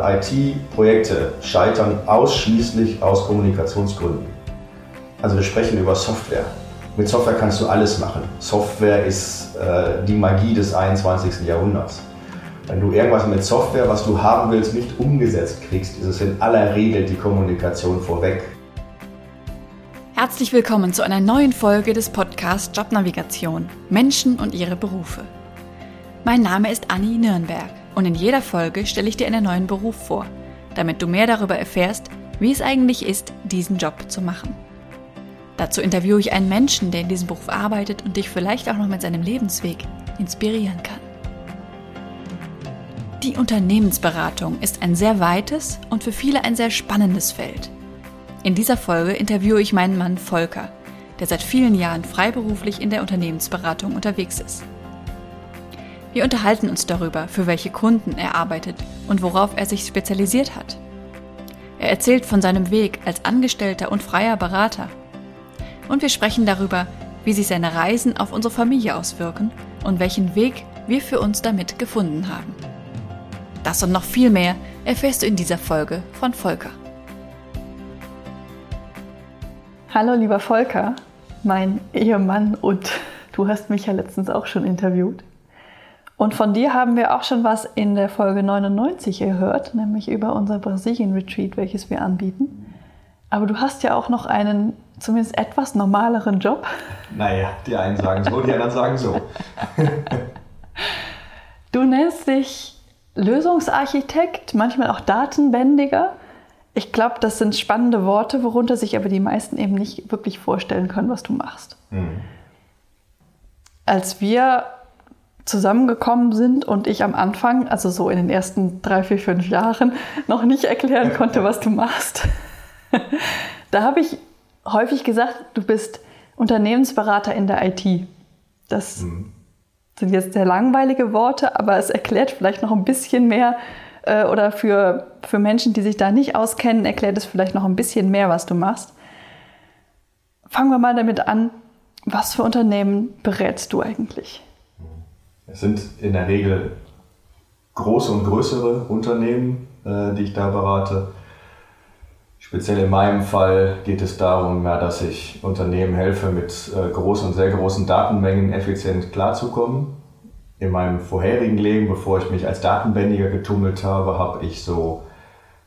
IT-Projekte scheitern ausschließlich aus Kommunikationsgründen. Also wir sprechen über Software. Mit Software kannst du alles machen. Software ist äh, die Magie des 21. Jahrhunderts. Wenn du irgendwas mit Software, was du haben willst, nicht umgesetzt kriegst, ist es in aller Regel die Kommunikation vorweg. Herzlich willkommen zu einer neuen Folge des Podcasts Jobnavigation Menschen und ihre Berufe. Mein Name ist Anni Nürnberg und in jeder Folge stelle ich dir einen neuen Beruf vor, damit du mehr darüber erfährst, wie es eigentlich ist, diesen Job zu machen. Dazu interviewe ich einen Menschen, der in diesem Beruf arbeitet und dich vielleicht auch noch mit seinem Lebensweg inspirieren kann. Die Unternehmensberatung ist ein sehr weites und für viele ein sehr spannendes Feld. In dieser Folge interviewe ich meinen Mann Volker, der seit vielen Jahren freiberuflich in der Unternehmensberatung unterwegs ist. Wir unterhalten uns darüber, für welche Kunden er arbeitet und worauf er sich spezialisiert hat. Er erzählt von seinem Weg als Angestellter und freier Berater. Und wir sprechen darüber, wie sich seine Reisen auf unsere Familie auswirken und welchen Weg wir für uns damit gefunden haben. Das und noch viel mehr erfährst du in dieser Folge von Volker. Hallo lieber Volker, mein Ehemann und du hast mich ja letztens auch schon interviewt. Und von dir haben wir auch schon was in der Folge 99 gehört, nämlich über unser Brasilien-Retreat, welches wir anbieten. Aber du hast ja auch noch einen zumindest etwas normaleren Job. Naja, die einen sagen so, die anderen sagen so. du nennst dich Lösungsarchitekt, manchmal auch Datenbändiger. Ich glaube, das sind spannende Worte, worunter sich aber die meisten eben nicht wirklich vorstellen können, was du machst. Mhm. Als wir zusammengekommen sind und ich am Anfang, also so in den ersten drei, vier, fünf Jahren, noch nicht erklären konnte, was du machst. da habe ich häufig gesagt, du bist Unternehmensberater in der IT. Das mhm. sind jetzt sehr langweilige Worte, aber es erklärt vielleicht noch ein bisschen mehr äh, oder für, für Menschen, die sich da nicht auskennen, erklärt es vielleicht noch ein bisschen mehr, was du machst. Fangen wir mal damit an, was für Unternehmen berätst du eigentlich? Es sind in der Regel große und größere Unternehmen, äh, die ich da berate. Speziell in meinem Fall geht es darum, ja, dass ich Unternehmen helfe, mit äh, großen und sehr großen Datenmengen effizient klarzukommen. In meinem vorherigen Leben, bevor ich mich als Datenbändiger getummelt habe, habe ich so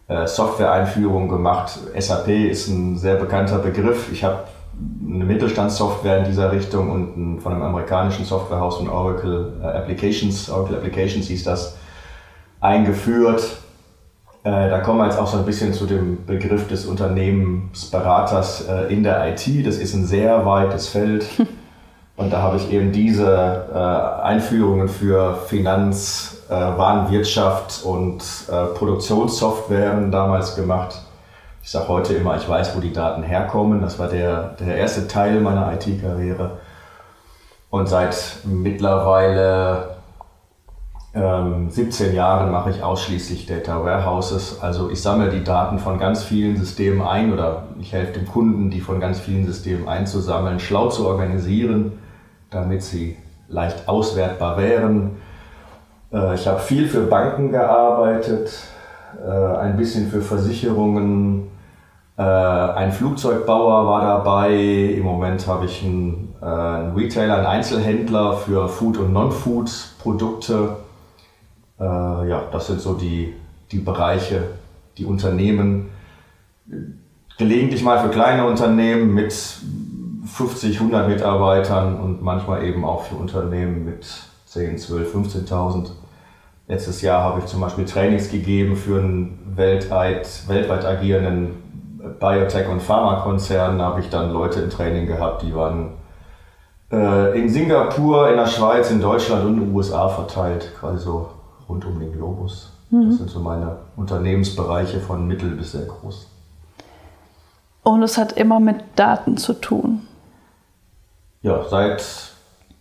äh, Software-Einführungen gemacht. SAP ist ein sehr bekannter Begriff. Ich habe eine Mittelstandssoftware in dieser Richtung und von einem amerikanischen Softwarehaus von Oracle äh, Applications, Oracle Applications hieß das, eingeführt. Äh, da kommen wir jetzt auch so ein bisschen zu dem Begriff des Unternehmensberaters äh, in der IT. Das ist ein sehr weites Feld. Und da habe ich eben diese Einführungen für Finanz, Warenwirtschaft und Produktionssoftwaren damals gemacht ich sage heute immer, ich weiß, wo die Daten herkommen. Das war der, der erste Teil meiner IT-Karriere. Und seit mittlerweile ähm, 17 Jahren mache ich ausschließlich Data Warehouses. Also ich sammle die Daten von ganz vielen Systemen ein oder ich helfe dem Kunden, die von ganz vielen Systemen einzusammeln, schlau zu organisieren, damit sie leicht auswertbar wären. Äh, ich habe viel für Banken gearbeitet, äh, ein bisschen für Versicherungen. Äh, ein Flugzeugbauer war dabei. Im Moment habe ich einen, äh, einen Retailer, einen Einzelhändler für Food- und Non-Food-Produkte. ja, das sind so die, die Bereiche, die Unternehmen. Gelegentlich mal für kleine Unternehmen mit 50, 100 Mitarbeitern und manchmal eben auch für Unternehmen mit 10, 12, 15.000 Letztes Jahr habe ich zum Beispiel Trainings gegeben für einen weltweit, weltweit agierenden Biotech- und Pharmakonzern. Da habe ich dann Leute im Training gehabt, die waren äh, in Singapur, in der Schweiz, in Deutschland und in den USA verteilt, quasi so rund um den Globus. Mhm. Das sind so meine Unternehmensbereiche von mittel bis sehr groß. Und es hat immer mit Daten zu tun. Ja, seit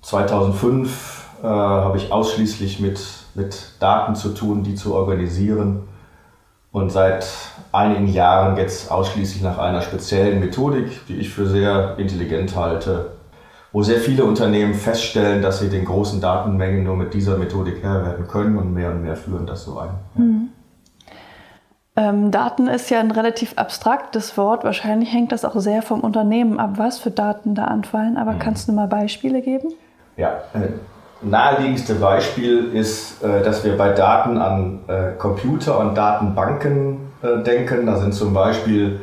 2005 äh, habe ich ausschließlich mit mit Daten zu tun, die zu organisieren. Und seit einigen Jahren geht es ausschließlich nach einer speziellen Methodik, die ich für sehr intelligent halte, wo sehr viele Unternehmen feststellen, dass sie den großen Datenmengen nur mit dieser Methodik Herr werden können und mehr und mehr führen das so ein. Mhm. Ähm, Daten ist ja ein relativ abstraktes Wort. Wahrscheinlich hängt das auch sehr vom Unternehmen ab, was für Daten da anfallen. Aber mhm. kannst du mal Beispiele geben? Ja, äh, naheliegendste Beispiel ist, äh, dass wir bei Daten an äh, Computer und Datenbanken äh, denken. Da sind zum Beispiel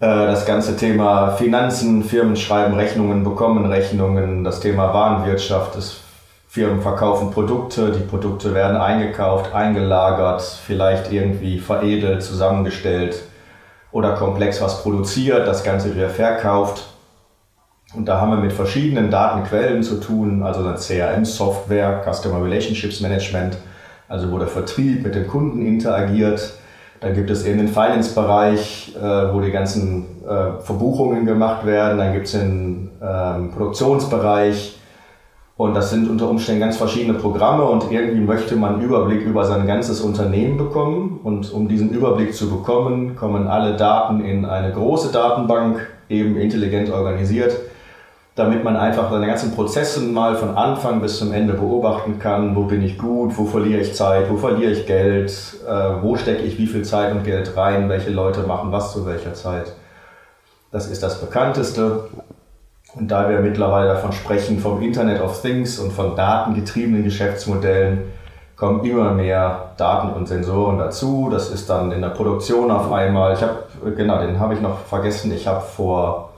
das ganze Thema Finanzen, Firmen schreiben Rechnungen, bekommen Rechnungen, das Thema Warenwirtschaft, das Firmen verkaufen Produkte, die Produkte werden eingekauft, eingelagert, vielleicht irgendwie veredelt, zusammengestellt oder komplex was produziert, das Ganze wieder verkauft. Und da haben wir mit verschiedenen Datenquellen zu tun, also eine CRM-Software, Customer Relationships Management, also wo der Vertrieb mit den Kunden interagiert. Dann gibt es eben den Finance-Bereich, äh, wo die ganzen äh, Verbuchungen gemacht werden. Dann gibt es den ähm, Produktionsbereich. Und das sind unter Umständen ganz verschiedene Programme und irgendwie möchte man einen Überblick über sein ganzes Unternehmen bekommen. Und um diesen Überblick zu bekommen, kommen alle Daten in eine große Datenbank, eben intelligent organisiert damit man einfach seine ganzen Prozesse mal von Anfang bis zum Ende beobachten kann. Wo bin ich gut, wo verliere ich Zeit, wo verliere ich Geld, äh, wo stecke ich wie viel Zeit und Geld rein, welche Leute machen was zu welcher Zeit. Das ist das bekannteste. Und da wir mittlerweile davon sprechen, vom Internet of Things und von datengetriebenen Geschäftsmodellen, kommen immer mehr Daten und Sensoren dazu. Das ist dann in der Produktion auf einmal. Ich habe, genau, den habe ich noch vergessen. Ich habe vor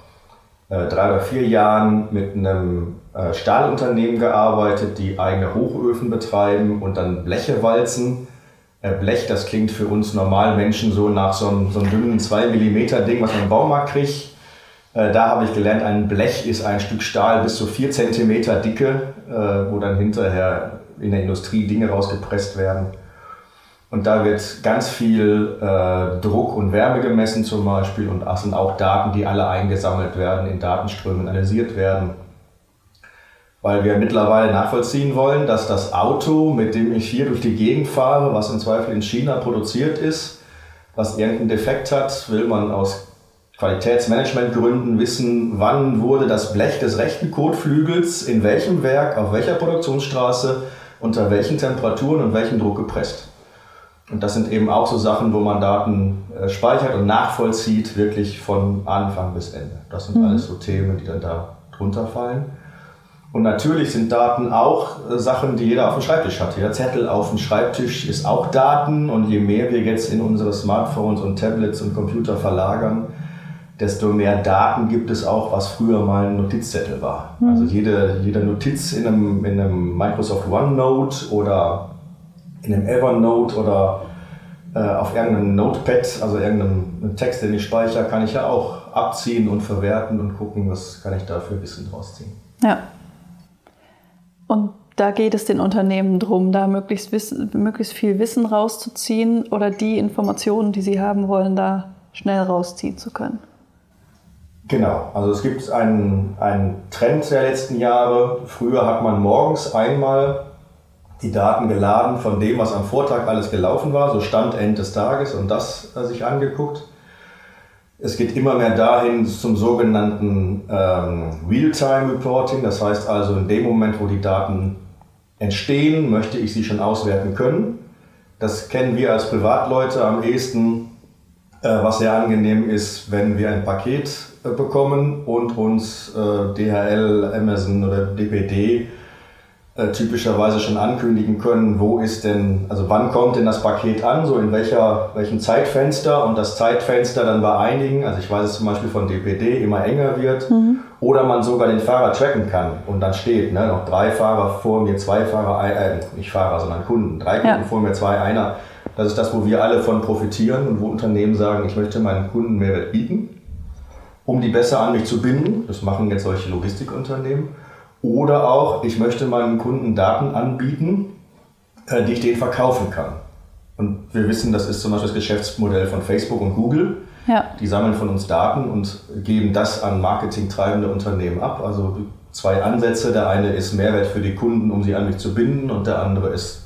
äh, drei oder vier Jahren mit einem äh, Stahlunternehmen gearbeitet, die eigene Hochöfen betreiben und dann Bleche walzen. Äh, Blech, das klingt für uns normalen Menschen so nach so einem, so einem dünnen 2 mm Ding, was man im Baumarkt kriegt. Da habe ich gelernt, ein Blech ist ein Stück Stahl bis zu 4 cm Dicke, wo dann hinterher in der Industrie Dinge rausgepresst werden. Und da wird ganz viel äh, Druck und Wärme gemessen zum Beispiel und das sind auch Daten, die alle eingesammelt werden, in Datenströmen analysiert werden. Weil wir mittlerweile nachvollziehen wollen, dass das Auto, mit dem ich hier durch die Gegend fahre, was im Zweifel in China produziert ist, was irgendeinen Defekt hat, will man aus Qualitätsmanagementgründen wissen, wann wurde das Blech des rechten Kotflügels in welchem Werk, auf welcher Produktionsstraße, unter welchen Temperaturen und welchem Druck gepresst. Und das sind eben auch so Sachen, wo man Daten äh, speichert und nachvollzieht, wirklich von Anfang bis Ende. Das sind mhm. alles so Themen, die dann da drunter fallen. Und natürlich sind Daten auch äh, Sachen, die jeder auf dem Schreibtisch hat. Jeder Zettel auf dem Schreibtisch ist auch Daten. Und je mehr wir jetzt in unsere Smartphones und Tablets und Computer verlagern, desto mehr Daten gibt es auch, was früher mal ein Notizzettel war. Mhm. Also jede, jede Notiz in einem, in einem Microsoft OneNote oder in einem Evernote oder äh, auf irgendeinem Notepad, also irgendeinem Text, den ich speichere, kann ich ja auch abziehen und verwerten und gucken, was kann ich da für Wissen draus ziehen. Ja. Und da geht es den Unternehmen darum, da möglichst, Wissen, möglichst viel Wissen rauszuziehen oder die Informationen, die sie haben wollen, da schnell rausziehen zu können. Genau, also es gibt einen, einen Trend der letzten Jahre. Früher hat man morgens einmal die Daten geladen von dem, was am Vortag alles gelaufen war, so Stand End des Tages und das sich angeguckt. Es geht immer mehr dahin zum sogenannten ähm, Real-Time-Reporting, das heißt also in dem Moment, wo die Daten entstehen, möchte ich sie schon auswerten können. Das kennen wir als Privatleute am ehesten, äh, was sehr angenehm ist, wenn wir ein Paket äh, bekommen und uns äh, DHL, Amazon oder DPD äh, typischerweise schon ankündigen können, wo ist denn, also wann kommt denn das Paket an, so in welcher, welchem Zeitfenster und das Zeitfenster dann bei einigen, also ich weiß es zum Beispiel von DPD, immer enger wird mhm. oder man sogar den Fahrer tracken kann und dann steht, ne, noch drei Fahrer vor mir, zwei Fahrer, äh, nicht Fahrer, sondern Kunden, drei Kunden ja. vor mir, zwei, einer. Das ist das, wo wir alle von profitieren und wo Unternehmen sagen, ich möchte meinen Kunden Mehrwert bieten, um die besser an mich zu binden. Das machen jetzt solche Logistikunternehmen oder auch, ich möchte meinen Kunden Daten anbieten, äh, die ich denen verkaufen kann. Und wir wissen, das ist zum Beispiel das Geschäftsmodell von Facebook und Google. Ja. Die sammeln von uns Daten und geben das an marketingtreibende Unternehmen ab. Also zwei Ansätze. Der eine ist Mehrwert für die Kunden, um sie an mich zu binden, und der andere ist,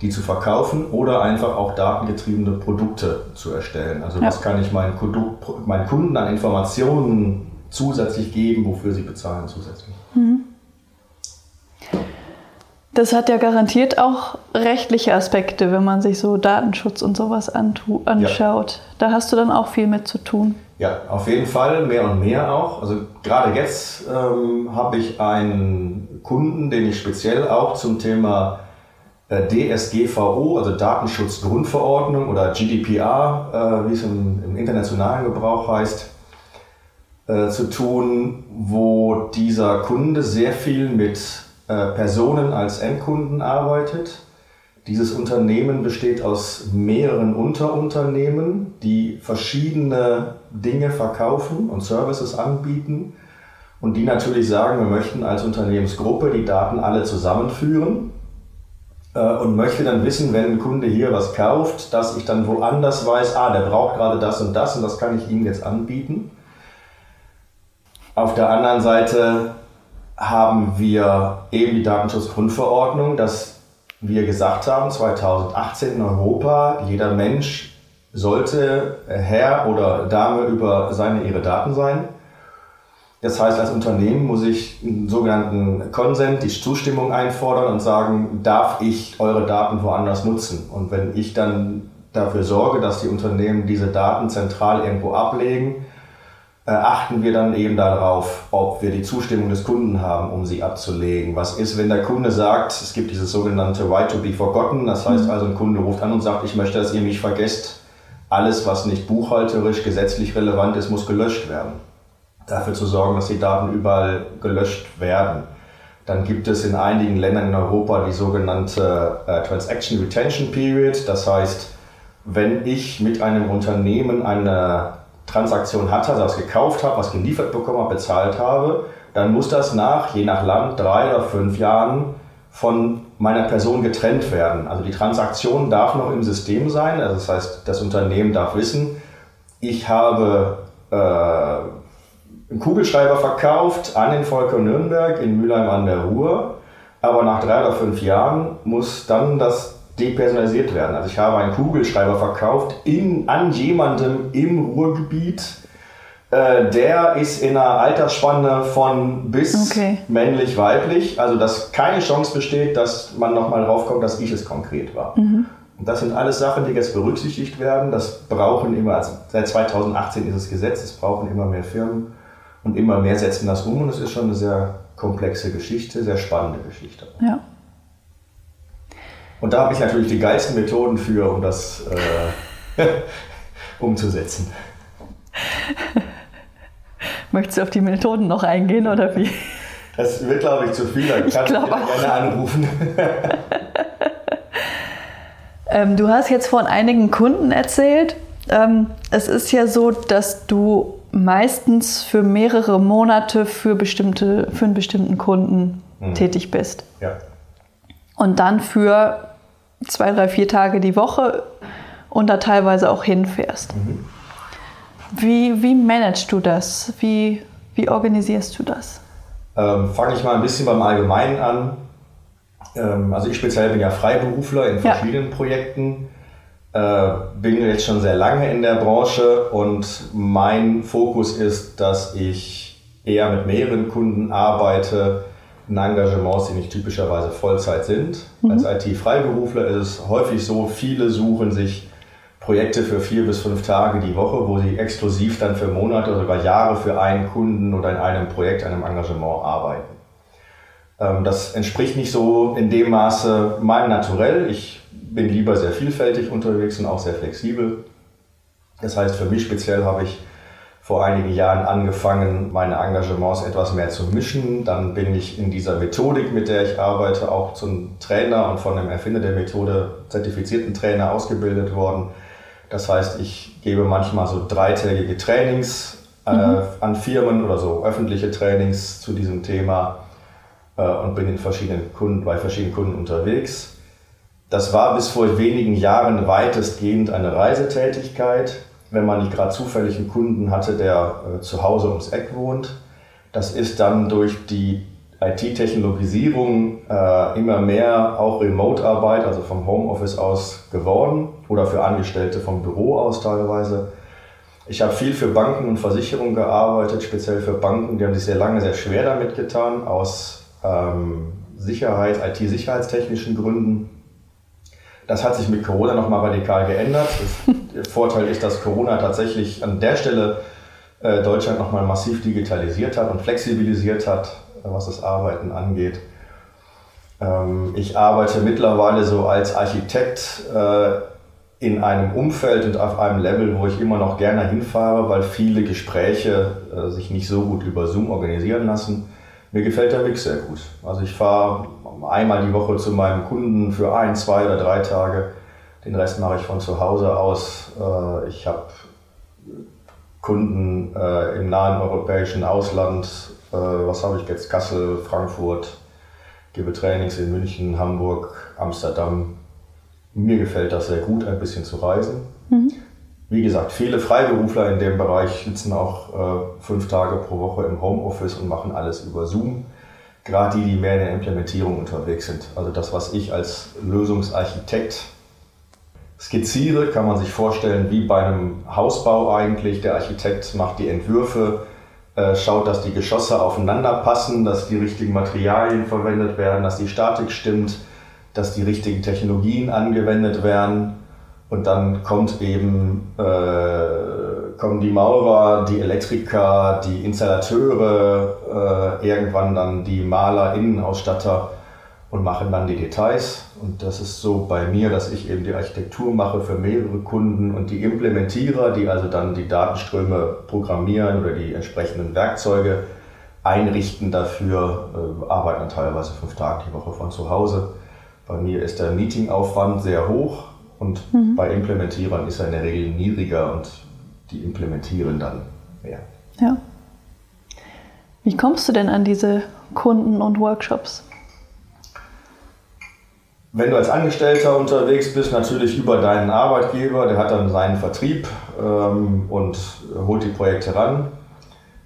die zu verkaufen oder einfach auch datengetriebene Produkte zu erstellen. Also ja. was kann ich meinen, meinen Kunden an Informationen zusätzlich geben, wofür sie bezahlen zusätzlich. Mhm. Das hat ja garantiert auch rechtliche Aspekte, wenn man sich so Datenschutz und sowas anschaut. Ja. Da hast du dann auch viel mit zu tun. Ja, auf jeden Fall, mehr und mehr auch. Also gerade jetzt ähm, habe ich einen Kunden, den ich speziell auch zum Thema äh, DSGVO, also Datenschutzgrundverordnung oder GDPR, äh, wie es im, im, internationalen Gebrauch heißt, äh, zu tun, wo dieser Kunde sehr viel mit äh, Personen als Endkunden arbeitet. Dieses Unternehmen besteht aus mehreren Unterunternehmen, die verschiedene Dinge verkaufen und Services anbieten und die natürlich sagen, wir möchten als Unternehmensgruppe die Daten alle zusammenführen äh, und möchte dann wissen, wenn ein Kunde hier was kauft, dass ich dann woanders weiß, ah, der braucht gerade das und das und das kann ich ihm jetzt anbieten. Auf der anderen Seite haben wir eben die Datenschutzgrundverordnung, dass wir gesagt haben, 2018 in Europa, jeder Mensch sollte Herr oder Dame über seine ihre Daten sein. Das heißt, als Unternehmen muss ich einen sogenannten Consent, die Zustimmung einfordern und sagen, darf ich eure Daten woanders nutzen? Und wenn ich dann dafür sorge, dass die Unternehmen diese Daten zentral irgendwo ablegen, äh, achten wir dann eben darauf, ob wir die Zustimmung des Kunden haben, um sie abzulegen. Was ist, wenn der Kunde sagt, es gibt dieses sogenannte Right to be forgotten, das heißt mhm. also, ein Kunde ruft an und sagt, ich möchte, dass ihr mich vergesst. Alles, was nicht buchhalterisch, gesetzlich relevant ist, muss gelöscht werden dafür zu sorgen, dass die Daten überall gelöscht werden. Dann gibt es in einigen Ländern in Europa die sogenannte äh, Transaction Retention Period. Das heißt, wenn ich mit einem Unternehmen eine Transaktion hatte, also was gekauft habe, was geliefert bekommen habe, bezahlt habe, dann muss das nach, je nach Land, drei oder fünf Jahren von meiner Person getrennt werden. Also die Transaktion darf noch im System sein. Also das heißt, das Unternehmen darf wissen, ich habe äh, einen Kugelschreiber verkauft an den Volker Nürnberg in Mülheim an der Ruhr. Aber nach drei oder fünf Jahren muss dann das depersonalisiert werden. Also ich habe einen Kugelschreiber verkauft in, an jemandem im Ruhrgebiet. Äh, der ist in einer Altersspanne von bis okay. männlich-weiblich. Also dass keine Chance besteht, dass man nochmal draufkommt, dass ich es konkret war. Mhm. Und das sind alles Sachen, die jetzt berücksichtigt werden. Das brauchen immer, also seit 2018 ist es Gesetz, es brauchen immer mehr Firmen. Und immer mehr setzen das um und es ist schon eine sehr komplexe Geschichte, sehr spannende Geschichte. Ja. Und da habe ich natürlich die geilsten Methoden für, um das äh, umzusetzen. Möchtest du auf die Methoden noch eingehen oder wie? Das wird, glaube ich, zu viel. Da kannst du gerne anrufen. ähm, du hast jetzt von einigen Kunden erzählt. Ähm, es ist ja so, dass du meistens für mehrere Monate für, bestimmte, für einen bestimmten Kunden mhm. tätig bist. Ja. Und dann für zwei, drei, vier Tage die Woche und da teilweise auch hinfährst. Mhm. Wie, wie managst du das? Wie, wie organisierst du das? Ähm, Fange ich mal ein bisschen beim Allgemeinen an. Ähm, also ich speziell bin ja Freiberufler in verschiedenen ja. Projekten äh, bin jetzt schon sehr lange in der Branche und mein Fokus ist, dass ich eher mit mehreren Kunden arbeite in Engagements, die nicht typischerweise Vollzeit sind. Mhm. Als IT-Freiberufler ist es häufig so, viele suchen sich Projekte für vier bis fünf Tage die Woche, wo sie exklusiv dann für Monate oder sogar Jahre für einen Kunden oder in einem Projekt, einem Engagement arbeiten. Ähm, das entspricht nicht so in dem Maße meinem Naturell. Ich bin lieber sehr vielfältig unterwegs und auch sehr flexibel. Das heißt, für mich speziell habe ich vor einigen Jahren angefangen, meine Engagements etwas mehr zu mischen. Dann bin ich in dieser Methodik, mit der ich arbeite, auch zum Trainer und von dem Erfinder der Methode zertifizierten Trainer ausgebildet worden. Das heißt, ich gebe manchmal so dreitägige Trainings äh, mhm. an Firmen oder so öffentliche Trainings zu diesem Thema äh, und bin in verschiedenen Kunden, bei verschiedenen Kunden unterwegs. Das war bis vor wenigen Jahren weitestgehend eine Reisetätigkeit, wenn man nicht gerade zufällig einen Kunden hatte, der äh, zu Hause ums Eck wohnt. Das ist dann durch die IT-Technologisierung äh, immer mehr auch Remote-Arbeit, also vom Homeoffice aus geworden oder für Angestellte vom Büro aus teilweise. Ich habe viel für Banken und Versicherungen gearbeitet, speziell für Banken, die haben sich sehr lange sehr schwer damit getan, aus ähm, Sicherheit, IT-sicherheitstechnischen Gründen. Das hat sich mit Corona nochmal radikal geändert. der Vorteil ist, dass Corona tatsächlich an der Stelle äh, Deutschland nochmal massiv digitalisiert hat und flexibilisiert hat, äh, was das Arbeiten angeht. Ähm, ich arbeite mittlerweile so als Architekt äh, in einem Umfeld und auf einem Level, wo ich immer noch gerne hinfahre, weil viele Gespräche sich nicht so gut über Zoom organisieren lassen. Mir gefällt der Mix sehr gut. Also ich fahre einmal die Woche zu meinem Kunden für ein, zwei oder drei Tage. Den Rest mache ich von zu Hause aus. Ich habe Kunden im nahen europäischen Ausland. Was habe ich jetzt? Kassel, Frankfurt, gebe Trainings in München, Hamburg, Amsterdam. Mir gefällt das sehr gut, ein bisschen zu reisen. Mhm. Wie gesagt, viele Freiberufler in dem Bereich sitzen auch äh, fünf Tage pro Woche im Homeoffice und machen alles über Zoom. Gerade die, die mehr in der Implementierung unterwegs sind. Also das, was ich als Lösungsarchitekt skizziere, kann man sich vorstellen wie bei einem Hausbau eigentlich. Der Architekt macht die Entwürfe, äh, schaut, dass die Geschosse aufeinander passen, dass die richtigen Materialien verwendet werden, dass die Statik stimmt, dass die richtigen Technologien angewendet werden. Und dann kommt eben, äh, kommen die Maurer, die Elektriker, die Installateure, äh, irgendwann dann die Maler, Innenausstatter und machen dann die Details. Und das ist so bei mir, dass ich eben die Architektur mache für mehrere Kunden und die Implementierer, die also dann die Datenströme programmieren oder die entsprechenden Werkzeuge einrichten dafür, äh, arbeiten dann teilweise fünf Tage die Woche von zu Hause. Bei mir ist der Meetingaufwand sehr hoch und mhm. bei Implementierern ist er in der Regel niedriger und die implementieren dann mehr. Ja. Wie kommst du denn an diese Kunden und Workshops? Wenn du als Angestellter unterwegs bist, natürlich über deinen Arbeitgeber, der hat dann seinen Vertrieb ähm, und holt die Projekte ran.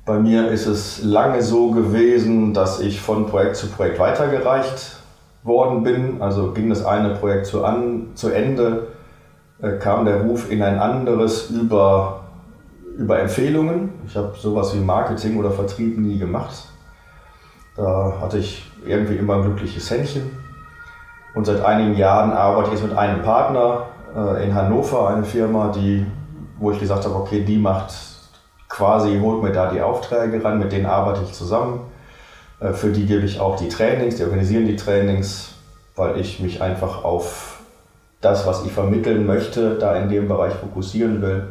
Bei mir ist es lange so gewesen, dass ich von Projekt zu Projekt weitergereicht worden bin. Also ging das eine Projekt zu, an, zu Ende, äh, kam der Ruf in ein anderes über, über Empfehlungen. Ich habe sowas wie Marketing oder Vertrieb nie gemacht. Da hatte ich irgendwie immer ein glückliches Händchen und seit einigen Jahren arbeite ich jetzt mit einem Partner äh, in Hannover, eine Firma, die, wo ich gesagt habe, okay, die macht quasi, holt mir da die Aufträge ran, mit denen arbeite ich zusammen. Äh, für die gebe ich auch die Trainings, die organisieren die Trainings, weil ich mich einfach auf das, was ich vermitteln möchte, da in dem Bereich fokussieren will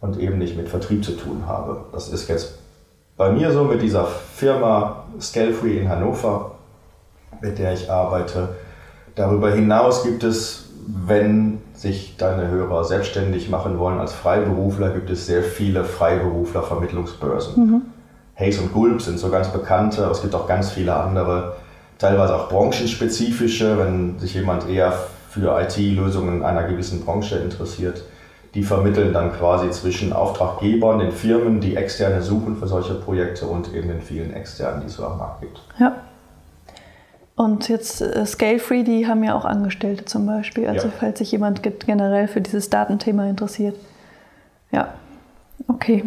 und eben nicht mit Vertrieb zu tun habe. Das ist jetzt bei mir so mit dieser Firma Scalefree in Hannover, mit der ich arbeite. Darüber hinaus gibt es, wenn sich deine Hörer selbstständig machen wollen als Freiberufler, gibt es sehr viele Freiberufler-Vermittlungsbörsen. Mhm. Hayes und Gulp sind so ganz bekannte, aber es gibt auch ganz viele andere, teilweise auch branchenspezifische, wenn sich jemand eher für IT-Lösungen einer gewissen Branche interessiert. Die vermitteln dann quasi zwischen Auftraggebern, den Firmen, die externe suchen für solche Projekte und eben den vielen externen, die es so am Markt gibt. Ja. Und jetzt äh, Scale-Free, die haben ja auch Angestellte zum Beispiel. Also ja. falls sich jemand generell für dieses Datenthema interessiert. Ja, okay.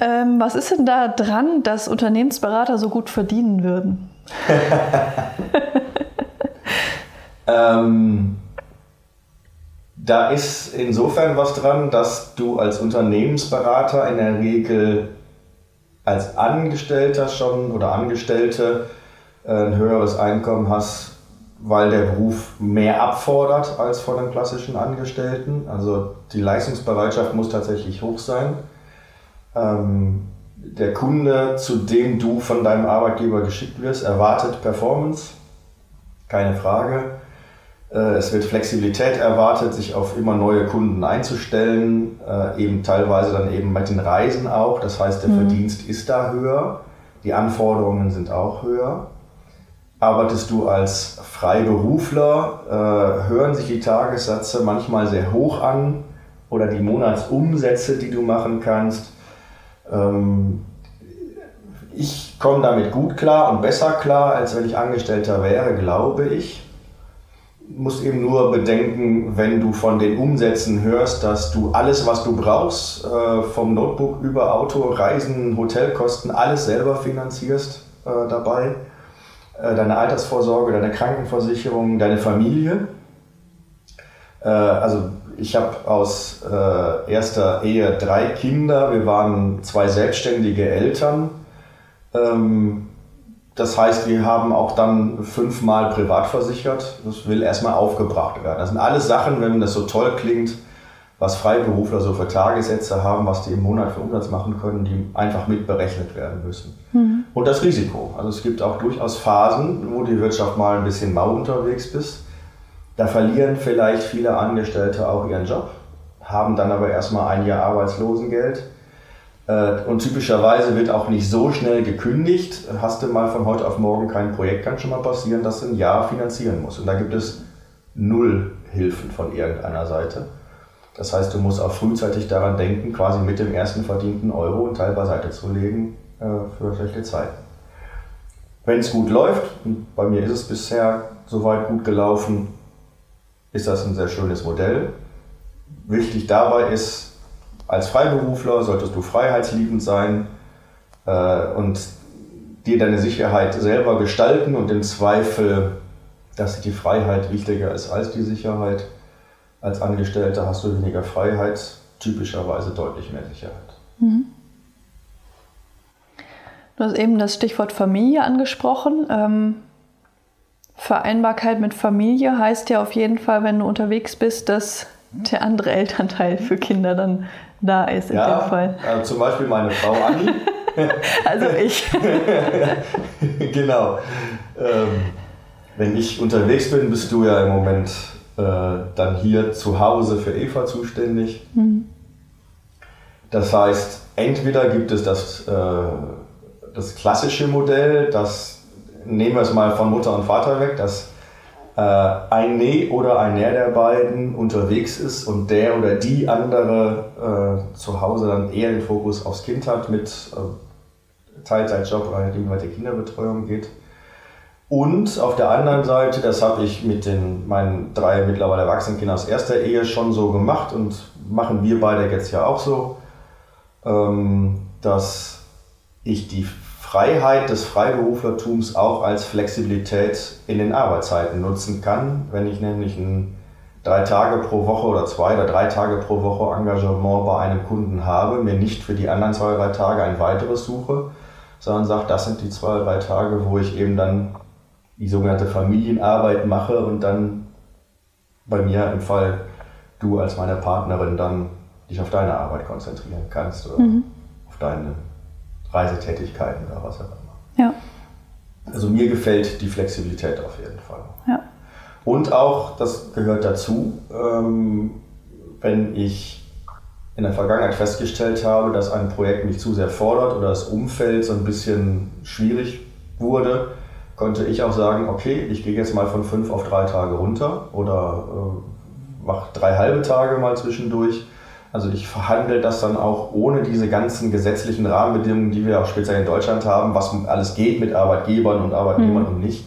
Ähm, was ist denn da dran, dass Unternehmensberater so gut verdienen würden? ähm, da ist insofern was dran, dass du als Unternehmensberater in der Regel als Angestellter schon oder Angestellte ein höheres Einkommen hast, weil der Beruf mehr abfordert als von einem klassischen Angestellten. Also die Leistungsbereitschaft muss tatsächlich hoch sein. Ähm, der Kunde, zu dem du von deinem Arbeitgeber geschickt wirst, erwartet Performance, keine Frage. Äh, es wird Flexibilität erwartet, sich auf immer neue Kunden einzustellen, äh, eben teilweise dann eben mit den Reisen auch. Das heißt, der mhm. Verdienst ist da höher, die Anforderungen sind auch höher arbeitest du als Freiberufler, äh, hören sich die Tagessätze manchmal sehr hoch an oder die Monatsumsätze, die du machen kannst. Ähm, ich komme damit gut klar und besser klar, als wenn ich Angestellter wäre, glaube ich. Musst eben nur bedenken, wenn du von den Umsätzen hörst, dass du alles, was du brauchst, äh, vom Notebook über Auto, Reisen, Hotelkosten, alles selber finanzierst äh, dabei äh, deine Altersvorsorge, deine Krankenversicherung, deine Familie. Also ich habe aus erster Ehe drei Kinder, wir waren zwei selbstständige Eltern. Ähm, das heißt, wir haben auch dann fünfmal privat versichert. Das will erstmal aufgebracht werden. Das sind alles Sachen, wenn das so toll klingt, was Freiberufler so für Tagessätze haben, was die im Monat für Umsatz machen können, die einfach mitberechnet werden müssen. Mhm. Und das Risiko. Also es gibt auch durchaus Phasen, wo die Wirtschaft mal ein bisschen mau unterwegs ist. Da verlieren vielleicht viele Angestellte auch ihren Job, haben dann aber erstmal ein Jahr Arbeitslosengeld und typischerweise wird auch nicht so schnell gekündigt. Hast du mal von heute auf morgen kein Projekt, kann schon mal passieren, dass du ein Jahr finanzieren musst. Und da gibt es null Hilfen von irgendeiner Seite. Das heißt, du musst auch frühzeitig daran denken, quasi mit dem ersten verdienten Euro einen Teil beiseite zu legen äh, für schlechte Zeiten. Wenn es gut läuft, und bei mir ist es bisher soweit gut gelaufen, ist das ein sehr schönes Modell. Wichtig dabei ist, als Freiberufler solltest du freiheitsliebend sein äh, und dir deine Sicherheit selber gestalten und im Zweifel, dass die Freiheit wichtiger ist als die Sicherheit. Als Angestellter hast du weniger Freiheit, typischerweise deutlich mehr Sicherheit. Mhm. Du hast eben das Stichwort Familie angesprochen. Ähm, Vereinbarkeit mit Familie heißt ja auf jeden Fall, wenn du unterwegs bist, dass der andere Elternteil für Kinder dann da ist in ja, dem Fall. Äh, zum Beispiel meine Frau Anni. also ich. genau. Ähm, wenn ich unterwegs bin, bist du ja im Moment äh, dann hier zu Hause für Eva zuständig. Mhm. Das heißt, entweder gibt es das, äh, das klassische Modell, das nehmen wir es mal von Mutter und Vater weg, dass äh, ein Nee oder ein Ner der beiden unterwegs ist und der oder die andere äh, zu Hause dann eher den Fokus aufs Kind hat mit äh, Teilzeitjob oder halt die Kinderbetreuung geht. Und auf der anderen Seite, das habe ich mit den, meinen drei mittlerweile erwachsenen Kindern aus erster Ehe schon so gemacht und machen wir beide jetzt ja auch so, ähm, dass ich die Freiheit des Freiberuflertums auch als Flexibilität in den Arbeitszeiten nutzen kann. Wenn ich nämlich ein drei Tage pro Woche oder zwei oder drei Tage pro Woche Engagement bei einem Kunden habe, mir nicht für die anderen zwei, drei Tage ein weiteres suche, sondern sage, das sind die zwei, drei Tage, wo ich eben dann die sogenannte Familienarbeit mache und dann bei mir im Fall du als meine Partnerin dann dich auf deine Arbeit konzentrieren kannst oder mhm. auf deine Reisetätigkeiten oder was auch immer. Ja. Also mir gefällt die Flexibilität auf jeden Fall. Ja. Und auch, das gehört dazu, ähm, wenn ich in der Vergangenheit festgestellt habe, dass ein Projekt mich zu sehr fordert oder das Umfeld so ein bisschen schwierig wurde, konnte ich auch sagen, okay, ich gehe jetzt mal von fünf auf drei Tage runter oder äh, mache drei halbe Tage mal zwischendurch also ich verhandle das dann auch ohne diese ganzen gesetzlichen Rahmenbedingungen, die wir auch speziell in Deutschland haben, was alles geht mit Arbeitgebern und Arbeitnehmern mhm. und nicht.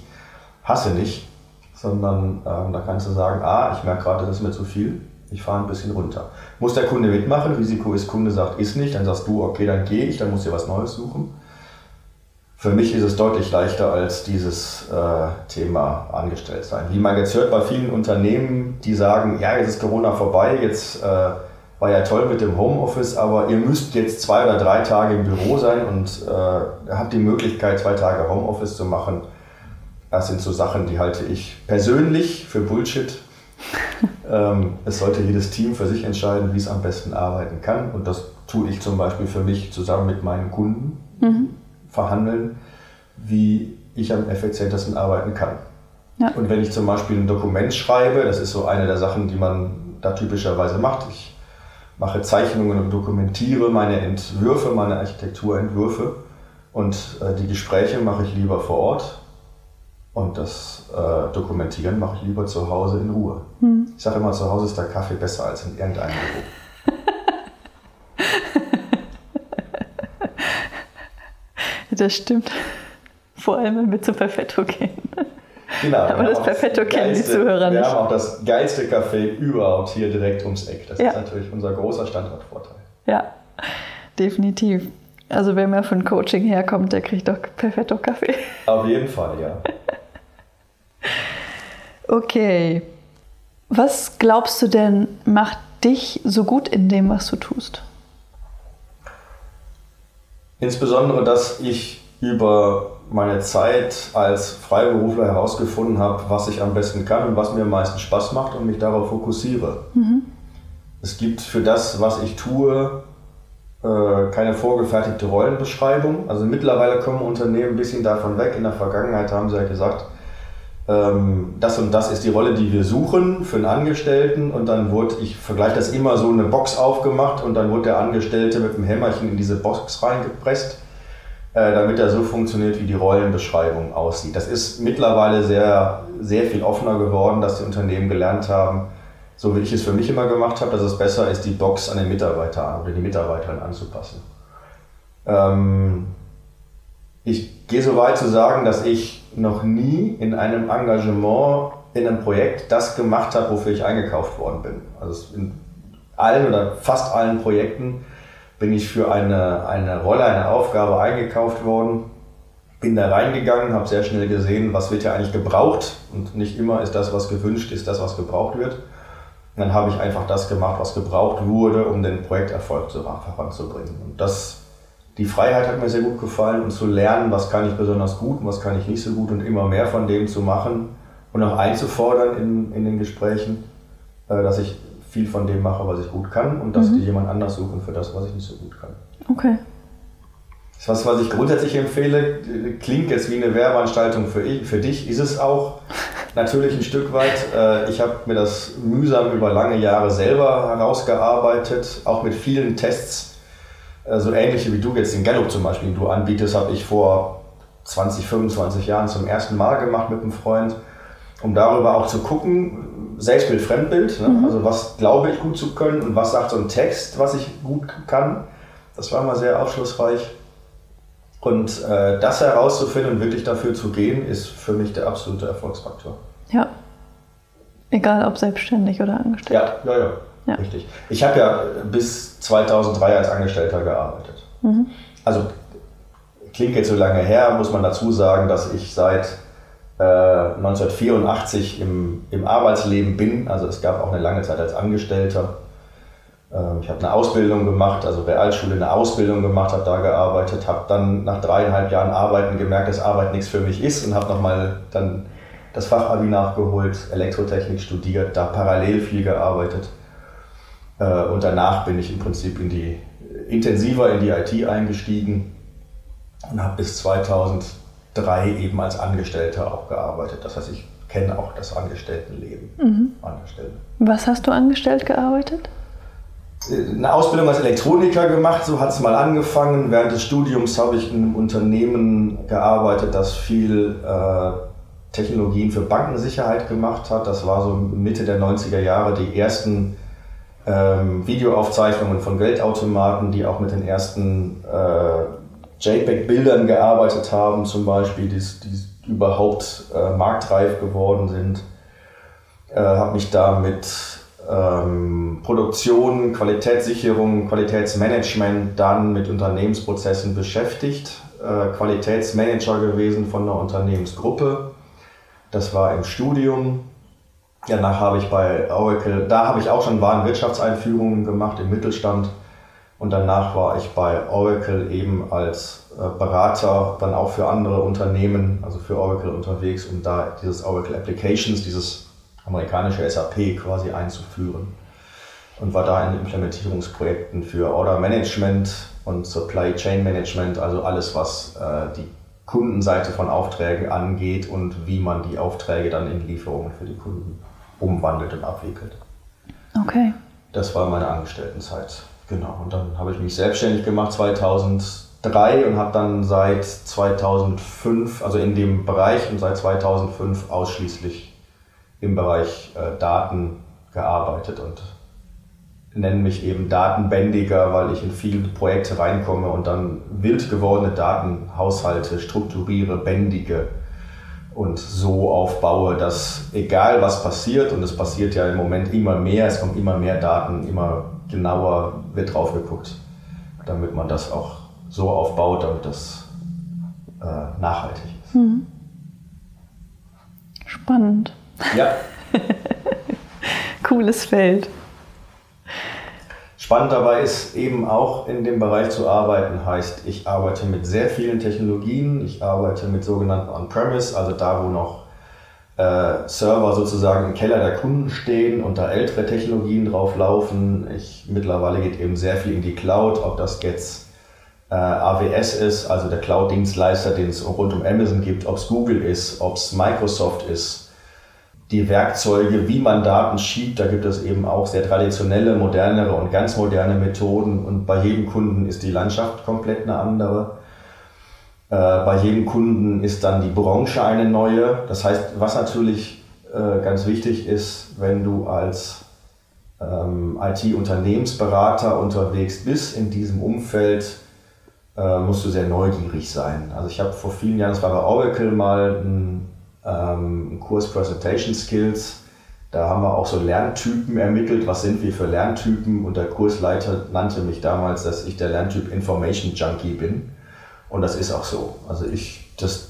Hasse nicht, sondern ähm, da kannst du sagen, ah, ich merke gerade, das ist mir zu viel, ich fahre ein bisschen runter. Muss der Kunde mitmachen, Risiko ist, Kunde sagt, ist nicht, dann sagst du, okay, dann gehe ich, dann muss ich was Neues suchen. Für mich ist es deutlich leichter als dieses äh, Thema angestellt sein. Wie man jetzt hört bei vielen Unternehmen, die sagen, ja, jetzt ist Corona vorbei, jetzt äh, war ja toll mit dem Homeoffice, aber ihr müsst jetzt zwei oder drei Tage im Büro sein und äh, habt die Möglichkeit, zwei Tage Homeoffice zu machen. Das sind so Sachen, die halte ich persönlich für Bullshit. ähm, es sollte jedes Team für sich entscheiden, wie es am besten arbeiten kann. Und das tue ich zum Beispiel für mich zusammen mit meinen Kunden mhm. verhandeln, wie ich am effizientesten arbeiten kann. Ja. Und wenn ich zum Beispiel ein Dokument schreibe, das ist so eine der Sachen, die man da typischerweise macht. Ich mache Zeichnungen und dokumentiere meine Entwürfe, meine Architekturentwürfe. Und äh, die Gespräche mache ich lieber vor Ort. Und das äh, Dokumentieren mache ich lieber zu Hause in Ruhe. Hm. Ich sage immer, zu Hause ist der Kaffee besser als in irgendeinem Büro. das stimmt. Vor allem, wenn wir zu Perfetto gehen. Genau. Aber das Perfetto kennen die Zuhörer nicht. Wir haben auch das geilste Café überhaupt hier direkt ums Eck. Das ja. ist natürlich unser großer Standortvorteil. Ja, definitiv. Also wer mehr von Coaching herkommt, der kriegt doch perfekto Kaffee. Auf jeden Fall, ja. okay. Was glaubst du denn macht dich so gut in dem, was du tust? Insbesondere, dass ich über meine Zeit als Freiberufler herausgefunden habe, was ich am besten kann und was mir am meisten Spaß macht und mich darauf fokussiere. Mhm. Es gibt für das, was ich tue, äh, keine vorgefertigte Rollenbeschreibung. Also mittlerweile kommen Unternehmen ein bisschen davon weg. In der Vergangenheit haben sie ja gesagt, ähm, das und das ist die Rolle, die wir suchen für einen Angestellten. Und dann wurde, ich vergleiche das immer so, eine Box aufgemacht und dann wurde der Angestellte mit dem Hämmerchen in diese Box reingepresst, damit er so funktioniert, wie die Rollenbeschreibung aussieht. Das ist mittlerweile sehr, sehr viel offener geworden, dass die Unternehmen gelernt haben, so wie ich es für mich immer gemacht habe, dass es besser ist, die Box an den Mitarbeiter oder die Mitarbeiterin anzupassen. Ähm, ich gehe so weit zu sagen, dass ich noch nie in einem Engagement, in einem Projekt das gemacht habe, wofür ich eingekauft worden bin. Also in allen oder fast allen Projekten bin ich für eine, eine Rolle, eine Aufgabe eingekauft worden, bin da reingegangen, habe sehr schnell gesehen, was wird ja eigentlich gebraucht. Und nicht immer ist das, was gewünscht ist, das, was gebraucht wird. Dann habe ich einfach das gemacht, was gebraucht wurde, um den Projekterfolg voranzubringen. Und das, die Freiheit hat mir sehr gut gefallen und zu lernen, was kann ich besonders gut und was kann ich nicht so gut und immer mehr von dem zu machen und auch einzufordern in, in den Gesprächen, äh, dass ich viel von dem mache, was ich gut kann und dass mhm. die jemand anders suchen für das, was ich nicht so gut kann. Okay. Das was, was ich grundsätzlich empfehle. Klingt jetzt wie eine Werbeanstaltung für, ich, für dich, ist es auch. Natürlich ein Stück weit. Äh, ich habe mir das mühsam über lange Jahre selber herausgearbeitet, auch mit vielen Tests. Äh, so ähnliche wie du jetzt den Gallup zum Beispiel, den du anbietest, habe ich vor 20, 25 Jahren zum ersten Mal gemacht mit einem Freund, um darüber auch zu gucken, Selbstbild, Fremdbild, ne? mhm. also was glaube ich gut zu können und was sagt so ein Text, was ich gut kann. Das war mal sehr aufschlussreich. Und äh, das herauszufinden und wirklich dafür zu gehen, ist für mich der absolute Erfolgsfaktor. Ja. Egal ob selbstständig oder angestellt. Ja, ja, ja. ja. Richtig. Ich habe ja bis 2003 als Angestellter gearbeitet. Mhm. Also klingt jetzt so lange her, muss man dazu sagen, dass ich seit äh, 1984 im, im Arbeitsleben bin. Also es gab auch eine lange Zeit als Angestellter. Ähm, ich habe eine Ausbildung gemacht, also Realschule eine Ausbildung gemacht, habe da gearbeitet, habe dann nach dreieinhalb Jahren Arbeiten gemerkt, dass Arbeit nichts für mich ist und habe nochmal dann das Fachabi nachgeholt, Elektrotechnik studiert, da parallel viel gearbeitet. Äh, und danach bin ich im Prinzip in die, intensiver in die IT eingestiegen und habe bis 2003 eben als Angestellter auch gearbeitet. Das heißt, ich kenne auch das Angestelltenleben. Mhm. Angestellte. Was hast du angestellt gearbeitet? eine Ausbildung als Elektroniker gemacht, so hat es mal angefangen. Während des Studiums habe ich in einem Unternehmen gearbeitet, das viel äh, Technologien für Bankensicherheit gemacht hat. Das war so Mitte der 90er Jahre die ersten ähm, Videoaufzeichnungen von Geldautomaten, die auch mit den ersten äh, JPEG-Bildern gearbeitet haben, zum Beispiel, die, die überhaupt äh, marktreif geworden sind. Äh, habe mich da mit ähm, Produktion, Qualitätssicherung, Qualitätsmanagement dann mit Unternehmensprozessen beschäftigt, äh, Qualitätsmanager gewesen von einer Unternehmensgruppe. Das war im Studium. Danach habe ich bei Oracle, da habe ich auch schon Warenwirtschaftseinführungen gemacht im Mittelstand. Und danach war ich bei Oracle eben als äh, Berater dann auch für andere Unternehmen, also für Oracle unterwegs, um da dieses Oracle Applications, dieses amerikanische SAP quasi einzuführen und war da in Implementierungsprojekten für Order Management und Supply Chain Management, also alles, was äh, die Kundenseite von Aufträgen angeht und wie man die Aufträge dann in Lieferungen für die Kunden umwandelt und abwickelt. Okay. Das war meine Angestelltenzeit. Genau. Und dann habe ich mich selbstständig gemacht 2003 und habe dann seit 2005, also in dem Bereich und seit 2005 ausschließlich im Bereich äh, Daten gearbeitet und nenne mich eben Datenbändiger, weil ich in viele Projekte reinkomme und dann wild gewordene Datenhaushalte strukturiere, bändige und so aufbaue, dass egal was passiert, und es passiert ja im Moment immer mehr, es kommen immer mehr Daten, immer genauer wird drauf geguckt, damit man das auch so aufbaut, damit das äh, nachhaltig ist. Mhm. Spannend. Ja. Cooles Feld. Spannend dabei ist eben auch in dem Bereich zu arbeiten, heißt, ich arbeite mit sehr vielen Technologien, ich arbeite mit sogenannten On-Premise, also da, wo noch äh, Server sozusagen im Keller der Kunden stehen und da ältere Technologien drauf laufen. Ich, mittlerweile geht eben sehr viel in die Cloud, ob das jetzt äh, AWS ist, also der Cloud-Dienstleister, den es rund um Amazon gibt, ob es Google ist, ob es Microsoft ist die Werkzeuge, wie man Daten schiebt, da gibt es eben auch sehr traditionelle, modernere und ganz moderne Methoden und bei jedem Kunden ist die Landschaft komplett eine andere. Äh, bei jedem Kunden ist dann die Branche eine neue. Das heißt, was natürlich äh, ganz wichtig ist, wenn du als ähm, IT-Unternehmensberater unterwegs bist in diesem Umfeld, äh, musst du sehr neugierig sein. Also ich habe vor vielen Jahren, das war bei Oracle mal ein ähm, Kurs Presentation Skills. Da haben wir auch so Lerntypen ermittelt. Was sind wir für Lerntypen? Und der Kursleiter nannte mich damals, dass ich der Lerntyp Information Junkie bin. Und das ist auch so. Also ich, das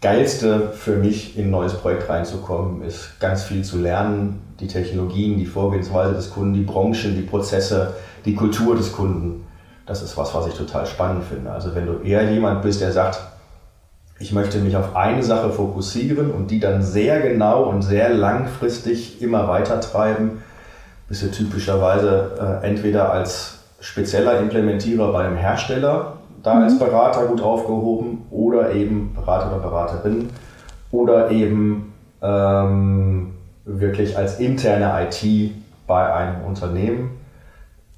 Geilste für mich, in ein neues Projekt reinzukommen, ist ganz viel zu lernen. Die Technologien, die Vorgehensweise des Kunden, die Branchen, die Prozesse, die Kultur des Kunden. Das ist was, was ich total spannend finde. Also wenn du eher jemand bist, der sagt, ich möchte mich auf eine Sache fokussieren und die dann sehr genau und sehr langfristig immer weiter treiben, bist du typischerweise äh, entweder als spezieller Implementierer bei einem Hersteller da mhm. als Berater gut aufgehoben oder eben Berater oder Beraterin oder eben ähm, wirklich als interne IT bei einem Unternehmen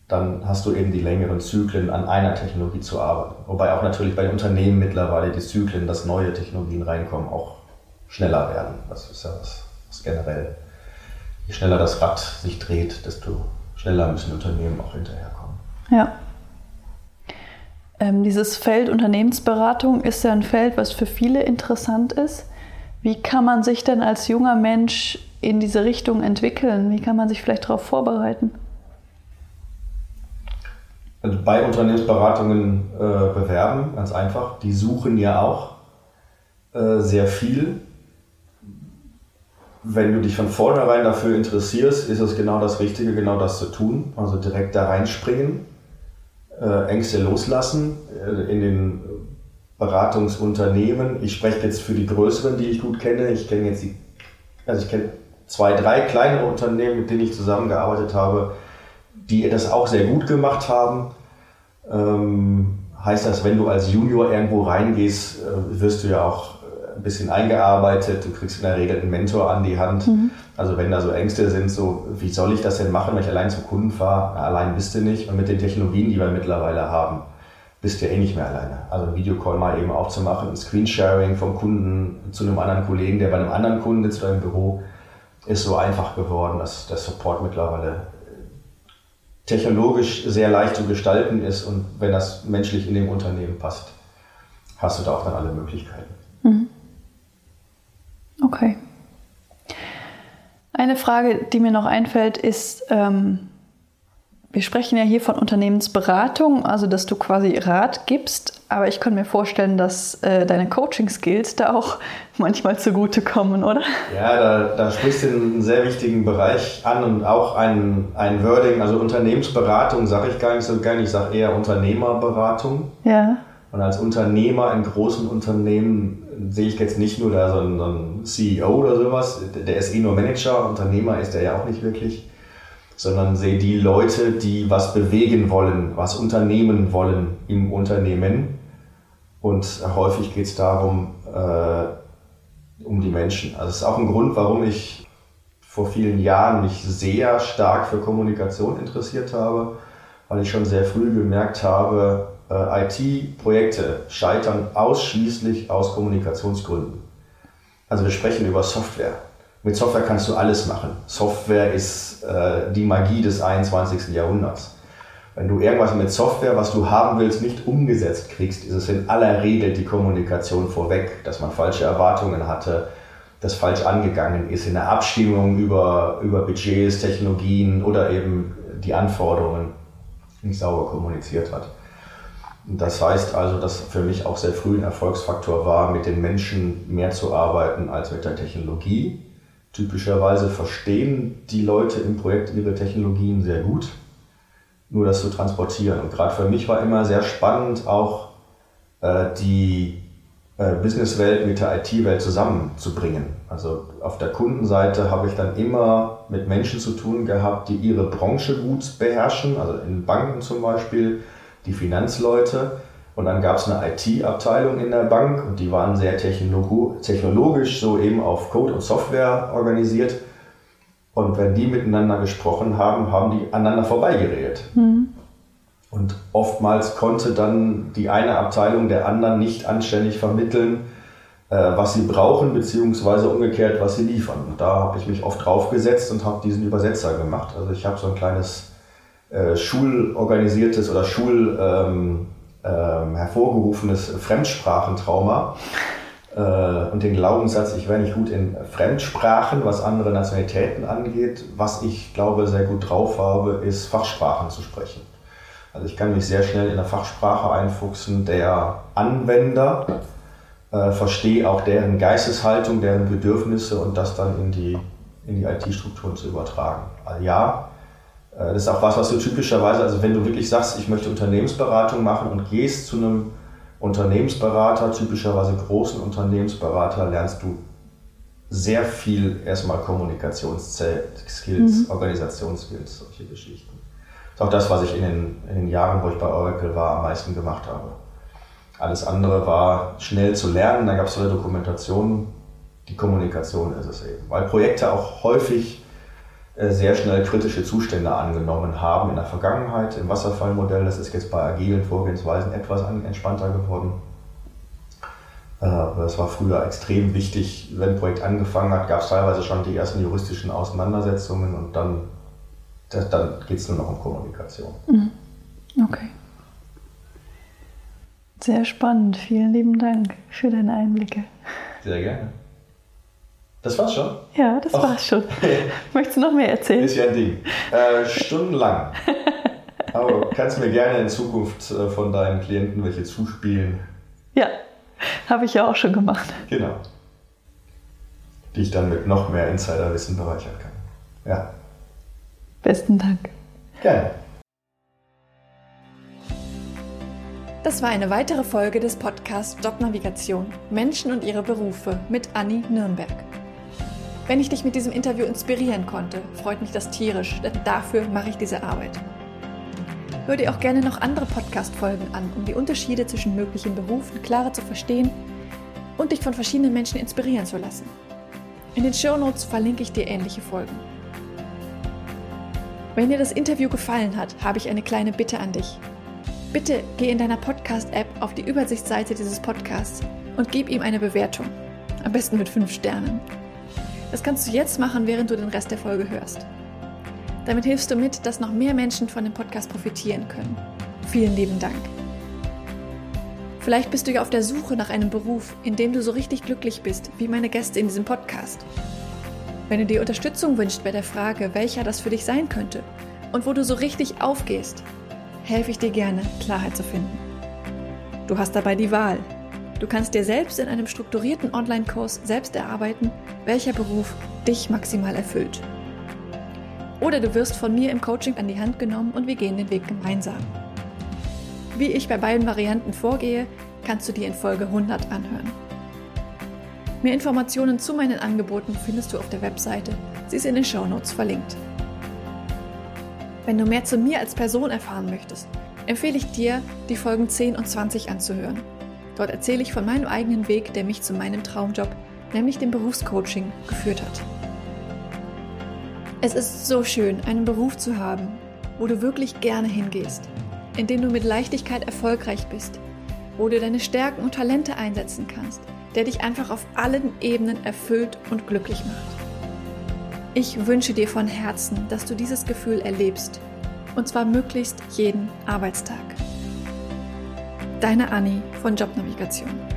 dann hast du eben die längeren Zyklen an einer Technologie zu arbeiten. Wobei auch natürlich bei den Unternehmen mittlerweile die Zyklen, dass neue Technologien reinkommen, auch schneller werden. Das ist ja was, was generell. Je schneller das Rad sich dreht, desto schneller müssen Unternehmen auch hinterherkommen. Ja. Ähm, dieses Feld Unternehmensberatung ist ja ein Feld, was für viele interessant ist. Wie kann man sich denn als junger Mensch in diese Richtung entwickeln? Wie kann man sich vielleicht darauf vorbereiten? Also bei Unternehmensberatungen äh, bewerben, ganz einfach. Die suchen ja auch äh, sehr viel. Wenn du dich von vornherein dafür interessierst, ist es genau das Richtige, genau das zu tun. Also direkt da reinspringen, äh, Ängste loslassen äh, in den Beratungsunternehmen. Ich spreche jetzt für die größeren, die ich gut kenne. Ich kenne jetzt die, also ich kenne zwei, drei kleinere Unternehmen, mit denen ich zusammengearbeitet habe, die das auch sehr gut gemacht haben. Ähm, heißt das, wenn du als Junior irgendwo reingehst, äh, wirst du ja auch ein bisschen eingearbeitet, du kriegst in der Regel einen Mentor an die Hand. Mhm. Also wenn da so Ängste sind, so wie soll ich das denn machen, wenn ich allein zum Kunden fahre? allein bist du nicht. Und mit den Technologien, die wir mittlerweile haben, bist du ja eh nicht mehr alleine. Also ein Videocall mal eben aufzumachen, ein Screensharing vom Kunden zu einem anderen Kollegen, der bei einem anderen Kunden sitzt oder im Büro, ist so einfach geworden, dass der Support mittlerweile technologisch sehr leicht zu gestalten ist und wenn das menschlich in dem Unternehmen passt, hast du da auch dann alle Möglichkeiten. Mhm. Okay. Eine Frage, die mir noch einfällt, ist, ähm, wir sprechen ja hier von Unternehmensberatung, also dass du quasi Rat gibst, aber ich kann mir vorstellen, dass äh, deine Coaching-Skills da auch manchmal zugutekommen, oder? Ja, da, da sprichst du einen sehr wichtigen Bereich an und auch ein, ein Wording, also Unternehmensberatung sage ich gar nicht so gerne, ich sage eher Unternehmerberatung. Ja. Und als Unternehmer in großen Unternehmen sehe ich jetzt nicht nur da so einen, so einen CEO oder sowas, der ist eh nur Manager, Unternehmer ist er ja auch nicht wirklich sondern sehe die Leute, die was bewegen wollen, was unternehmen wollen im Unternehmen. Und häufig geht es darum, äh, um die Menschen. Also es ist auch ein Grund, warum ich vor vielen Jahren mich sehr stark für Kommunikation interessiert habe, weil ich schon sehr früh gemerkt habe, äh, IT-Projekte scheitern ausschließlich aus Kommunikationsgründen. Also wir sprechen über Software. Mit Software kannst du alles machen. Software ist äh, die Magie des 21. Jahrhunderts. Wenn du irgendwas mit Software, was du haben willst, nicht umgesetzt kriegst, ist es in aller Regel die Kommunikation vorweg, dass man falsche Erwartungen hatte, das falsch angegangen ist in der Abstimmung über, über Budgets, Technologien oder eben die Anforderungen nicht sauber kommuniziert hat. Das heißt also, dass für mich auch sehr früh ein Erfolgsfaktor war, mit den Menschen mehr zu arbeiten als mit der Technologie. Typischerweise verstehen die Leute im Projekt ihre Technologien sehr gut, nur das zu transportieren. Und gerade für mich war immer sehr spannend, auch äh, die äh, Businesswelt mit der IT-Welt zusammenzubringen. Also auf der Kundenseite habe ich dann immer mit Menschen zu tun gehabt, die ihre Branche gut beherrschen, also in Banken zum Beispiel die Finanzleute. Und dann gab es eine IT-Abteilung in der Bank und die waren sehr technologisch so eben auf Code und Software organisiert. Und wenn die miteinander gesprochen haben, haben die aneinander vorbeigeredet. Mhm. Und oftmals konnte dann die eine Abteilung der anderen nicht anständig vermitteln, äh, was sie brauchen, beziehungsweise umgekehrt, was sie liefern. Und da habe ich mich oft draufgesetzt und habe diesen Übersetzer gemacht. Also ich habe so ein kleines äh, schulorganisiertes oder schul ähm, ähm, hervorgerufenes Fremdsprachentrauma äh, und den Glaubenssatz, ich wäre nicht gut in Fremdsprachen, was andere Nationalitäten angeht. Was ich glaube sehr gut drauf habe, ist Fachsprachen zu sprechen. Also ich kann mich sehr schnell in der Fachsprache einfuchsen der Anwender, äh, verstehe auch deren Geisteshaltung, deren Bedürfnisse und das dann in die, in die IT-Strukturen zu übertragen. Also ja, das ist auch was, was du typischerweise, also wenn du wirklich sagst, ich möchte Unternehmensberatung machen und gehst zu einem Unternehmensberater, typischerweise großen Unternehmensberater, lernst du sehr viel erstmal Kommunikationsskills, mhm. Organisationsskills, solche Geschichten. Das ist auch das, was ich in den, in den Jahren, wo ich bei Oracle war, am meisten gemacht habe. Alles andere war schnell zu lernen, da gab es tolle Dokumentationen. Die Kommunikation ist es eben. Weil Projekte auch häufig äh, sehr schnell kritische Zustände angenommen haben in der Vergangenheit. Im Wasserfallmodell, das ist jetzt bei agilen Vorgehensweisen etwas entspannter geworden. Äh, das war früher extrem wichtig. Wenn ein Projekt angefangen hat, gab es teilweise schon die ersten juristischen Auseinandersetzungen und dann, dann geht es nur noch um Kommunikation. Mhm. Okay. Sehr spannend. Vielen lieben Dank für deine Einblicke. Sehr gerne. Das war's schon? Ja, das Och. war's schon. Möchtest du noch mehr erzählen? Ist ja ein Ding. Äh, stundenlang. Aber kannst mir gerne in Zukunft äh, von deinen Klienten welche zuspielen. Ja, habe ich ja auch schon gemacht. Genau. Die ich dann mit noch mehr Insiderwissen bereichern kann. Ja. Besten Dank. Gerne. Das war eine weitere Folge des Podcasts Jobnavigation Menschen und ihre Berufe mit Anni Nürnberg. Wenn ich dich mit diesem Interview inspirieren konnte, freut mich das tierisch, denn dafür mache ich diese Arbeit. Hör dir auch gerne noch andere Podcast-Folgen an, um die Unterschiede zwischen möglichen Berufen klarer zu verstehen und dich von verschiedenen Menschen inspirieren zu lassen. In den Show Notes verlinke ich dir ähnliche Folgen. Wenn dir das Interview gefallen hat, habe ich eine kleine Bitte an dich. Bitte geh in deiner Podcast-App auf die Übersichtsseite dieses Podcasts und gib ihm eine Bewertung. Am besten mit 5 Sternen. Das kannst du jetzt machen, während du den Rest der Folge hörst. Damit hilfst du mit, dass noch mehr Menschen von dem Podcast profitieren können. Vielen lieben Dank. Vielleicht bist du ja auf der Suche nach einem Beruf, in dem du so richtig glücklich bist, wie meine Gäste in diesem Podcast. Wenn du dir Unterstützung wünschst bei der Frage, welcher das für dich sein könnte und wo du so richtig aufgehst, helfe ich dir gerne, Klarheit zu finden. Du hast dabei die Wahl. Du kannst dir selbst in einem strukturierten Online-Kurs selbst erarbeiten, welcher Beruf dich maximal erfüllt. Oder du wirst von mir im Coaching an die Hand genommen und wir gehen den Weg gemeinsam. Wie ich bei beiden Varianten vorgehe, kannst du dir in Folge 100 anhören. Mehr Informationen zu meinen Angeboten findest du auf der Webseite. Sie ist in den Show Notes verlinkt. Wenn du mehr zu mir als Person erfahren möchtest, empfehle ich dir, die Folgen 10 und 20 anzuhören. Dort erzähle ich von meinem eigenen Weg, der mich zu meinem Traumjob, nämlich dem Berufscoaching, geführt hat. Es ist so schön, einen Beruf zu haben, wo du wirklich gerne hingehst, in dem du mit Leichtigkeit erfolgreich bist, wo du deine Stärken und Talente einsetzen kannst, der dich einfach auf allen Ebenen erfüllt und glücklich macht. Ich wünsche dir von Herzen, dass du dieses Gefühl erlebst, und zwar möglichst jeden Arbeitstag. Deine Anni von Jobnavigation.